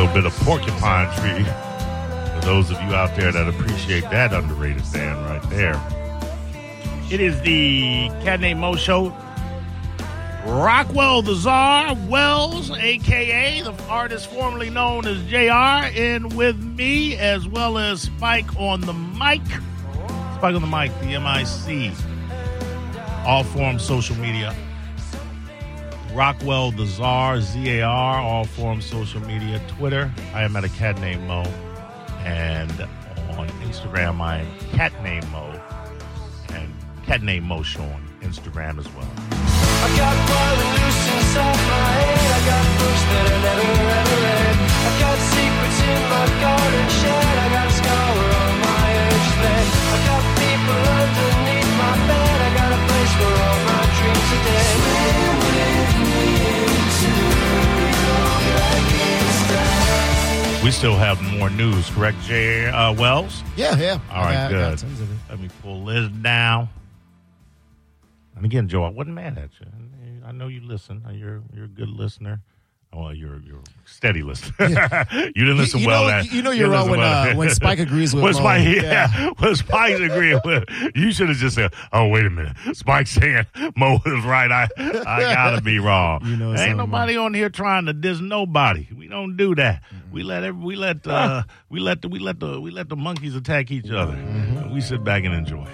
little bit of porcupine tree. For those of you out there that appreciate that underrated band right there. It is the Cat Named Mo Show. Rockwell the Czar Wells, aka the artist formerly known as JR, in with me, as well as Spike on the mic. Spike on the mic, the MIC. All forms social media. Rockwell the Czar, Z A R, all forms social media. Twitter, I am at a cat named Mo. And on Instagram, I am cat named Mo. And cat named Mo Show on Instagram as well. Still have more news, correct, Jay Uh, Wells? Yeah, yeah. All right, got- I got good. it. Let me pull this down. And again, Joe, I wasn't mad at you. I know you listen. You're you're a good listener. Well, you're you're a steady listener. you didn't listen you well. know- you know you you're didn't wrong when, well. uh, when Spike agrees with when Mo. Spike, yeah, Yeah. when Spike's agreeing with, you should have just said, "Oh, wait a minute, Spike's saying Mo is right. I I gotta be wrong. You know Ain't nobody on here trying to diss nobody. We don't do that. We let every, we let uh, we let the we let the we let the monkeys attack each other. Mm-hmm. We sit back and enjoy.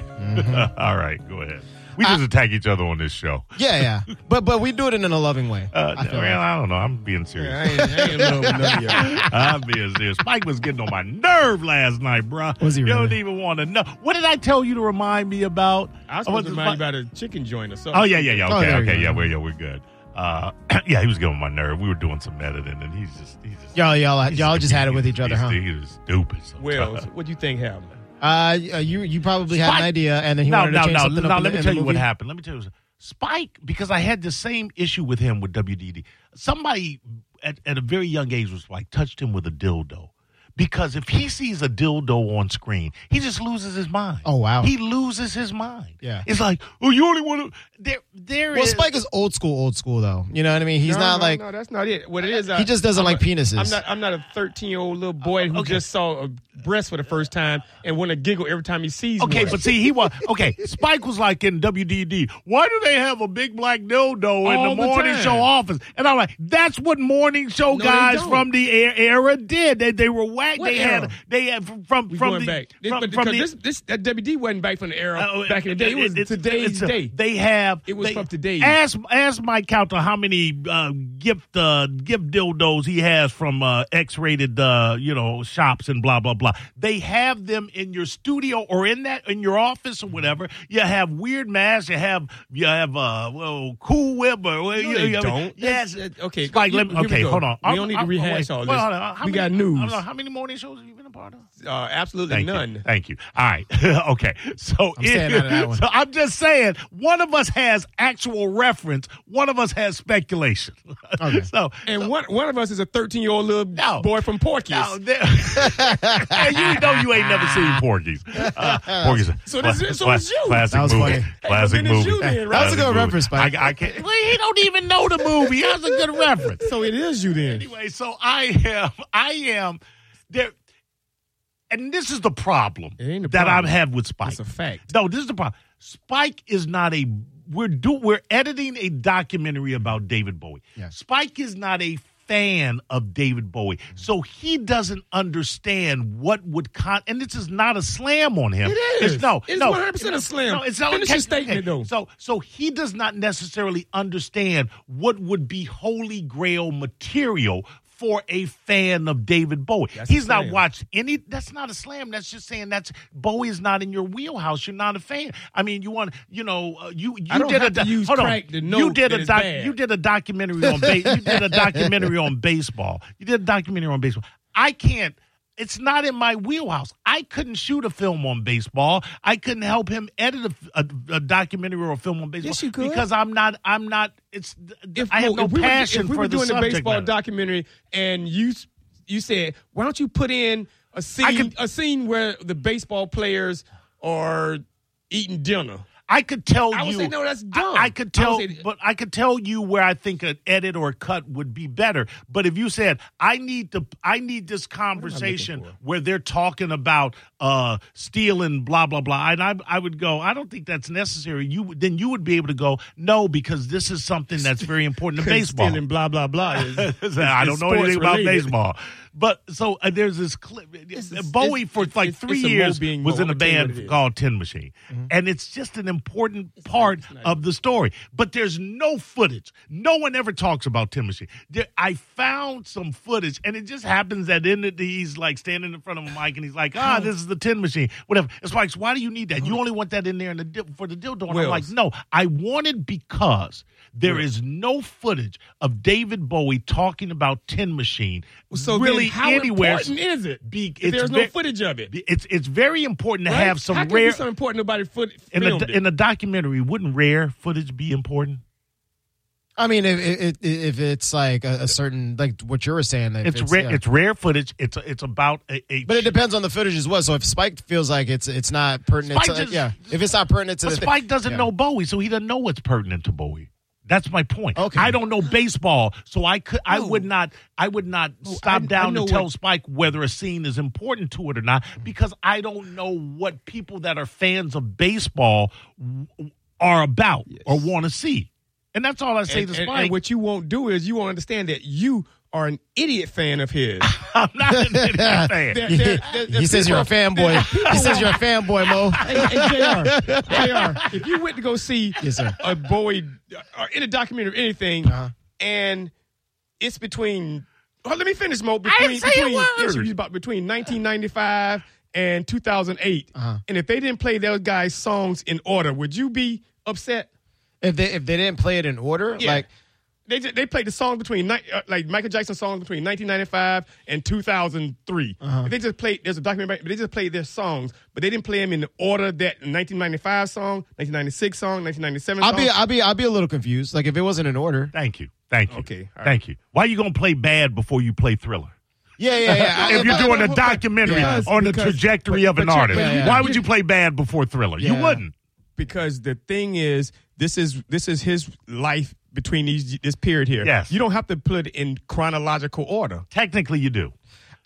All right, go ahead. We just attack each other on this show. Yeah, yeah. But but we do it in a loving way. Uh, I feel man, like. I don't know. I'm being serious. I ain't, I ain't in love with none of y'all. I'm being serious. Mike was getting on my nerve last night, bro. Was he You don't even want to know. What did I tell you to remind me about? I was Oh, supposed to remind you about a chicken joint or something. Oh yeah, yeah, yeah. Oh, Okay, there okay, yeah, we're yeah, we're good. Uh, yeah, he was getting on my nerve. We were doing some editing, and he's just, he's just, Y'all, y'all, he's- y'all just had it with each other, he's- huh? He was stupid. sometimes. Wells, what do you think happened? Uh, you you probably had an idea, and then he no, wanted to no, change no, something no. up. Let the- me tell you what happened. Let me tell you. Spike, because I had the same issue with him with WDD. Somebody at, at a very young age was like touched him with a dildo. Because if he sees a dildo on screen, he just loses his mind. Oh, wow. He loses his mind. Yeah. It's like, oh, you only want to. There, there Well, is- Spike is old school, old school though. You know what I mean? He's no, not no, like no, that's not it. What it is, he just doesn't I'm like a- penises. I'm not. I'm not a 13 year old little boy uh, who Okay. just saw a breast for the first time and want to giggle every time he sees it. Okay, one. but see, he was okay. Spike was like in WDD. Why do they have a big black dildo in All the the morning time. show office? And I'm like, that's what morning show No, guys from the era, era did. They they were whack. What They era? had they had from from, we from the back. From, but from the. this, this that WD wasn't back from the era uh, back in the day. It was it's- today's it's a- day. They have. It was they, from today. Ask ask Mike Calta how many uh, gift uh, gift dildos he has from uh, X rated uh, you know shops and blah blah blah. They have them in your studio or in that in your office or whatever. You have weird masks. You have you have uh well Cool Whip or well, No, you, they you- don't. Yes. That's- okay, let me, okay, hold on. We I'm- don't need to I'm- rehash wait, all this. hold on. We many- got news. I don't know, how many morning shows have you been a part of? uh, absolutely Thank none. You. Thank you. All right. okay. So, I'm staying out of that one. so I'm just saying, one of us has actual reference, one of us has speculation. Okay. so, And one one of us is a 13 year old little No. boy from Porky's. now, there, and you know you ain't never seen Porky's. Uh, Porky's. So this is- so it's you. Classic That was movie. funny. Classic then it's movie. you then, right? That was a good movie. reference, Spike. I, I can't. Well, he don't even know the movie. That's a good reference. so it is you then. Anyway, so I am, I am there, and this is the problem It ain't a that problem. I have with Spike. It's a fact. No, this is the problem. Spike is not a. We're do we're editing a documentary about David Bowie. Yes. Spike is not a fan of David Bowie, mm-hmm. so he doesn't understand what would con. And this is not a slam on him. It is. It's, no, It's no, 100% a slam. No, it's not. Finish your statement, though. So, so he does not necessarily understand what would be holy grail material for a fan of David Bowie. That's He's not watched any. That's not a slam. That's just saying that's Bowie is not in your wheelhouse. You're not a fan. I mean, you want you know uh, you you did a hold on. crack to know you did a doc, you did a documentary on ba- you did a documentary on baseball. You did a documentary on baseball. I can't. It's not in my wheelhouse. I couldn't shoot a film on baseball. I couldn't help him edit a, a- a documentary or a film on baseball Yes, you could. because I'm not. I'm not. It's. If, I have no if we were- passion if we for were doing a baseball matter. documentary and you you said, why don't you put in a scene could- a scene where the baseball players are eating dinner? I could tell I would you. say, no, that's dumb. I, could tell, would say- but I could tell you where I think an edit or a cut would be better. But if you said I need to, I need this conversation where they're talking about uh, stealing, blah blah blah, and I, I would go, I don't think that's necessary. You then you would be able to go, no, because this is something that's very important to baseball. Stealing blah blah blah. Is, I don't know anything about baseball. But so uh, there's this clip. Bowie it's- for it's- like three years being was in a I'ma tell you what band called Tin Machine, Mm-hmm. and it's just an important part of the story. But there's no footage. No one ever talks about Tin Machine. There, I found some footage, and it just happens that in it he's like standing in front of a mic, and he's like, "Ah, this is the Tin Machine." Whatever. It's like, why do you need that? You only want that in there in the for the dildo. And I'm Wills. like, no, I wanted because there is no footage of David Bowie talking about Tin Machine So really then how anywhere. important is it? Be- if it's there's ve- no footage of it. It's it's very important to right? have some How rare be so important nobody foot in filmed a it? in a documentary. Wouldn't rare footage be important? I mean, if if, if it's like a, a certain like what you were saying, if It's rare. yeah. It's rare footage. It's it's about a. a But it depends on the footage as well. So if Spike feels like it's it's not pertinent, Spike to, just- yeah, if it's not pertinent to But the thing- Spike doesn't yeah. know Bowie, so he doesn't know what's pertinent to Bowie. That's my point. Okay. I don't know baseball, so I could I would not I would not oh, No, stop I- I down know and tell what- Spike whether a scene is important to it or not because I don't know what people that are fans of baseball are about or want to see. And that's all I say and, to and- Spike. and what you won't do is you won't understand that you are an idiot fan of his. I'm not an idiot fan. There- there- there- he says you're a fanboy. He says you're a fanboy, Mo. hey, hey, JR, JR, if you went to go see Yes, sir. a boy or in a documentary or anything, Uh-huh. and it's between. Well, let me finish, Mo. I Between, didn't say a between, word. yes, you about between 1995 and 2008, Uh-huh. and if they didn't play those guys' songs in order, would you be upset? If they if they didn't play it in order, Yeah. like They ju- they played the songs between uh, like Michael Jackson songs between 1995 and 2003. Uh-huh. If they just played there's a documentary, but they just played their songs, but they didn't play them in the order that 1995 song, 1996 song, 1997 I'll song. be I'll be I'll be a little confused. Like if it wasn't in order. Thank you. Thank you. Okay, all right. Thank you. Why are you going to play bad before you play thriller? Yeah, yeah, yeah. if you're doing a documentary Because- on the trajectory but- of an but you- artist, but you- why would you play bad before thriller? You wouldn't. because the thing is this is this is his life between these this period here. Yes. You don't have to put it in chronological order. Technically, you do.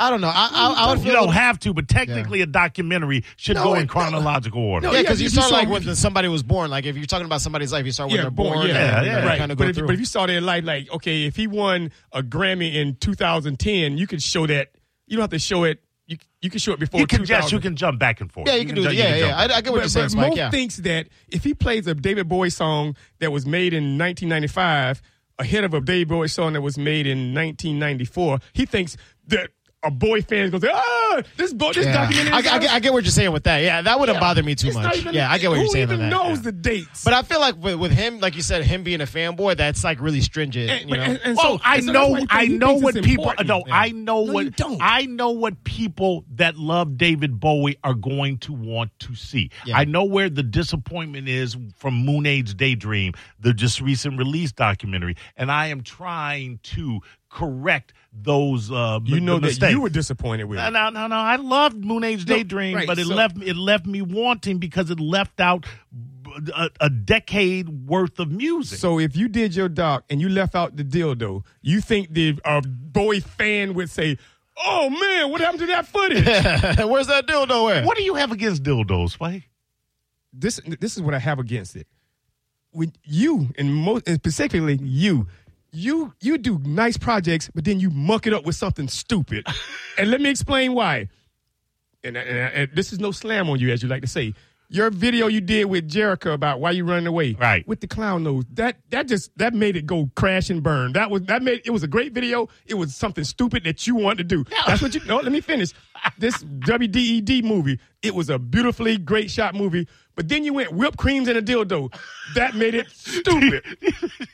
I don't know. I, I, I would You feel don't have to, but technically, a documentary should No, go in chronological order. No, Yeah, yeah, because you- you you start like when somebody was born. Like if you're talking about somebody's life, you start when yeah, they're born. yeah, and yeah. you Right. Kind of but, if, but if you saw their life, like, okay, if he won a Grammy in 2010, you could show that. You don't have to show it. You, you can show it before You can 2000. just you can jump back and forth. yeah, you can do ju- that. Yeah, can yeah. I, I get what you're saying, but Spike. Mo Yeah. thinks that if he plays a David Bowie song that was made in 1995 ahead of a David Bowie song that was made in 1994, he thinks that a Bowie fan is going to say, ah, this, Bo- this Yeah. documentary. I, I, get- I get what you're saying with that. Yeah, that wouldn't Yeah. bother me too It's much. even- yeah, I get what you're who saying. even on that. knows yeah. the dates? But I feel like with, with him, like you said, him being a fanboy, that's like really stringent. And- you know? and- and well, so- I so know, why he I know what people. important. No, Yeah. I know No, what you don't. I know what people that love David Bowie are going to want to see. Yeah. I know where the disappointment is from Moon Age Daydream, the just recent release documentary, and I am trying to correct those. Uh, you know the that you were disappointed with. No, no, no, no. I loved Moon Age No, Daydream, right, but it so- left me it left me wanting because it left out a decade worth of music. So if you did your doc and you left out the dildo, you think the uh, Bowie fan would say, "Oh man, what happened to that footage?" Where's that dildo at? what do you have against dildos, Spike? this this is what I have against it. With you and most and specifically you, you you do nice projects, but then you muck it up with something stupid. and let me explain why. And, and, and this is no slam on you, as you like to say. Your video you did with Jericho about why you running away, Right. With the clown nose, that that just that made it go crash and burn. That was that made it was a great video. It was something stupid that you wanted to do. That's what you. No, let me finish. This WDED movie, it was a beautifully great shot movie, but then you went whipped creams and a dildo. That made it stupid.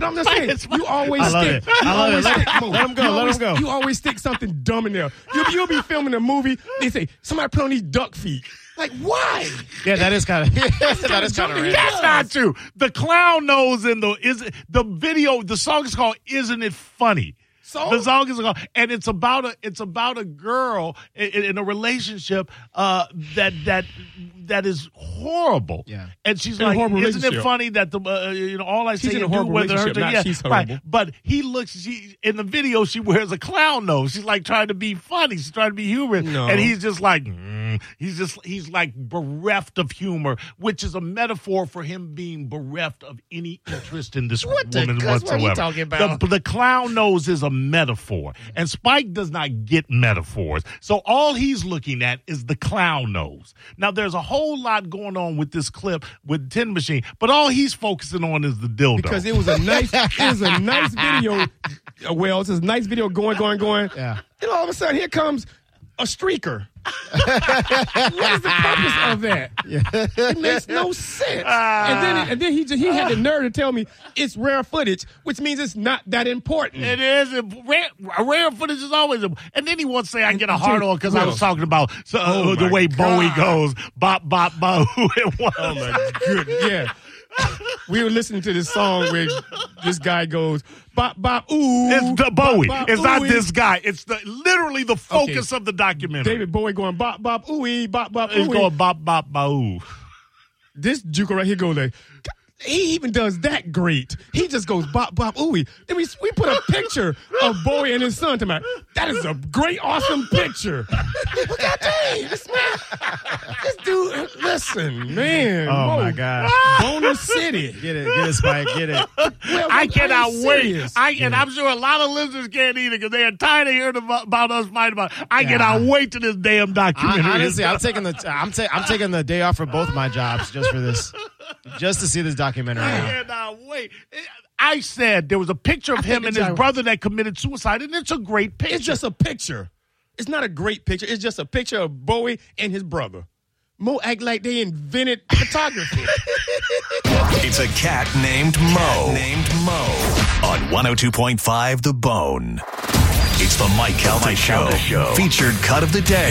But I'm just saying, you always I love stick. it. I love it. always Let- stick. Mo. let 'em go, You let 'em always- go. You always stick something dumb in there. You'll, you'll be filming a movie. They say somebody put on these duck feet. Like why? Yeah, that is kind of that is kind of dumb. That's not true. The clown nose in the is the video. The song is called "Isn't It Funny." So? the song is called, and it's about a it's about a girl in, in a relationship uh, that that that is horrible. Yeah. and she's In a like, horrible isn't it funny that the uh, you know all I She's say in a and do horrible with her, relationship, not yeah, she's right. But he looks she in the video she wears a clown nose. She's like trying to be funny. She's trying to be humorous, No. and he's just like mm, Mm, he's just he's like bereft of humor, which is a metaphor for him being bereft of any interest in this What the woman cuss? What are whatsoever. you talking about? The, the clown nose is a metaphor, and Spike does not get metaphors. So all he's looking at is the clown nose. Now there's a whole lot going on with this clip with Tin Machine, but all he's focusing on is the dildo. because it was a nice, it was a nice video. Well, it's a nice video going, going, going. Yeah. And all of a sudden, here comes a streaker. What is the purpose of that? It makes no sense. and then, and then he just, he had the nerve to tell me it's rare footage, which means it's not that important. It is rare, rare footage is always, imp- and then he wants to say I can get a hard on because I was talking about so, uh, Oh, the way Bowie goes bop bop bop. It was. Oh my good, yeah. We were listening to this song where this guy goes bop bop ooh. It's the Bowie. bop, bop, it's not ooh-ee. this guy. It's the literally the focus of the documentary. David Bowie going bop bop ooey bop bop He's going bop bop boo. this Juker right here goes like, he even does that great. He just goes bop bop ooey. Then we we put a picture of Bowie and his son to my. That is a great, awesome picture. But God dang, this man, this dude. Listen, man. Oh Whoa. my gosh. Ah! Boner City. Get it, get it, Spike, get it. Well, I I'm cannot wait. I and I'm sure a lot of listeners can't either because they are tired of hearing about, about us fighting about. It. I Yeah. cannot wait to this damn I, documentary. honestly, I'm taking the I'm, ta- I'm taking the day off for both my jobs just for this, just to see this documentary. I cannot wait. I said there was a picture of him and his brother that committed suicide, and it's a great picture. It's just a picture. It's not a great picture. It's just a picture of Bowie and his brother. Mo act like they invented photography. It's a cat named Mo. named Mo. On 102.5 The Bone. It's the Mike Calta Show. Featured cut of the day.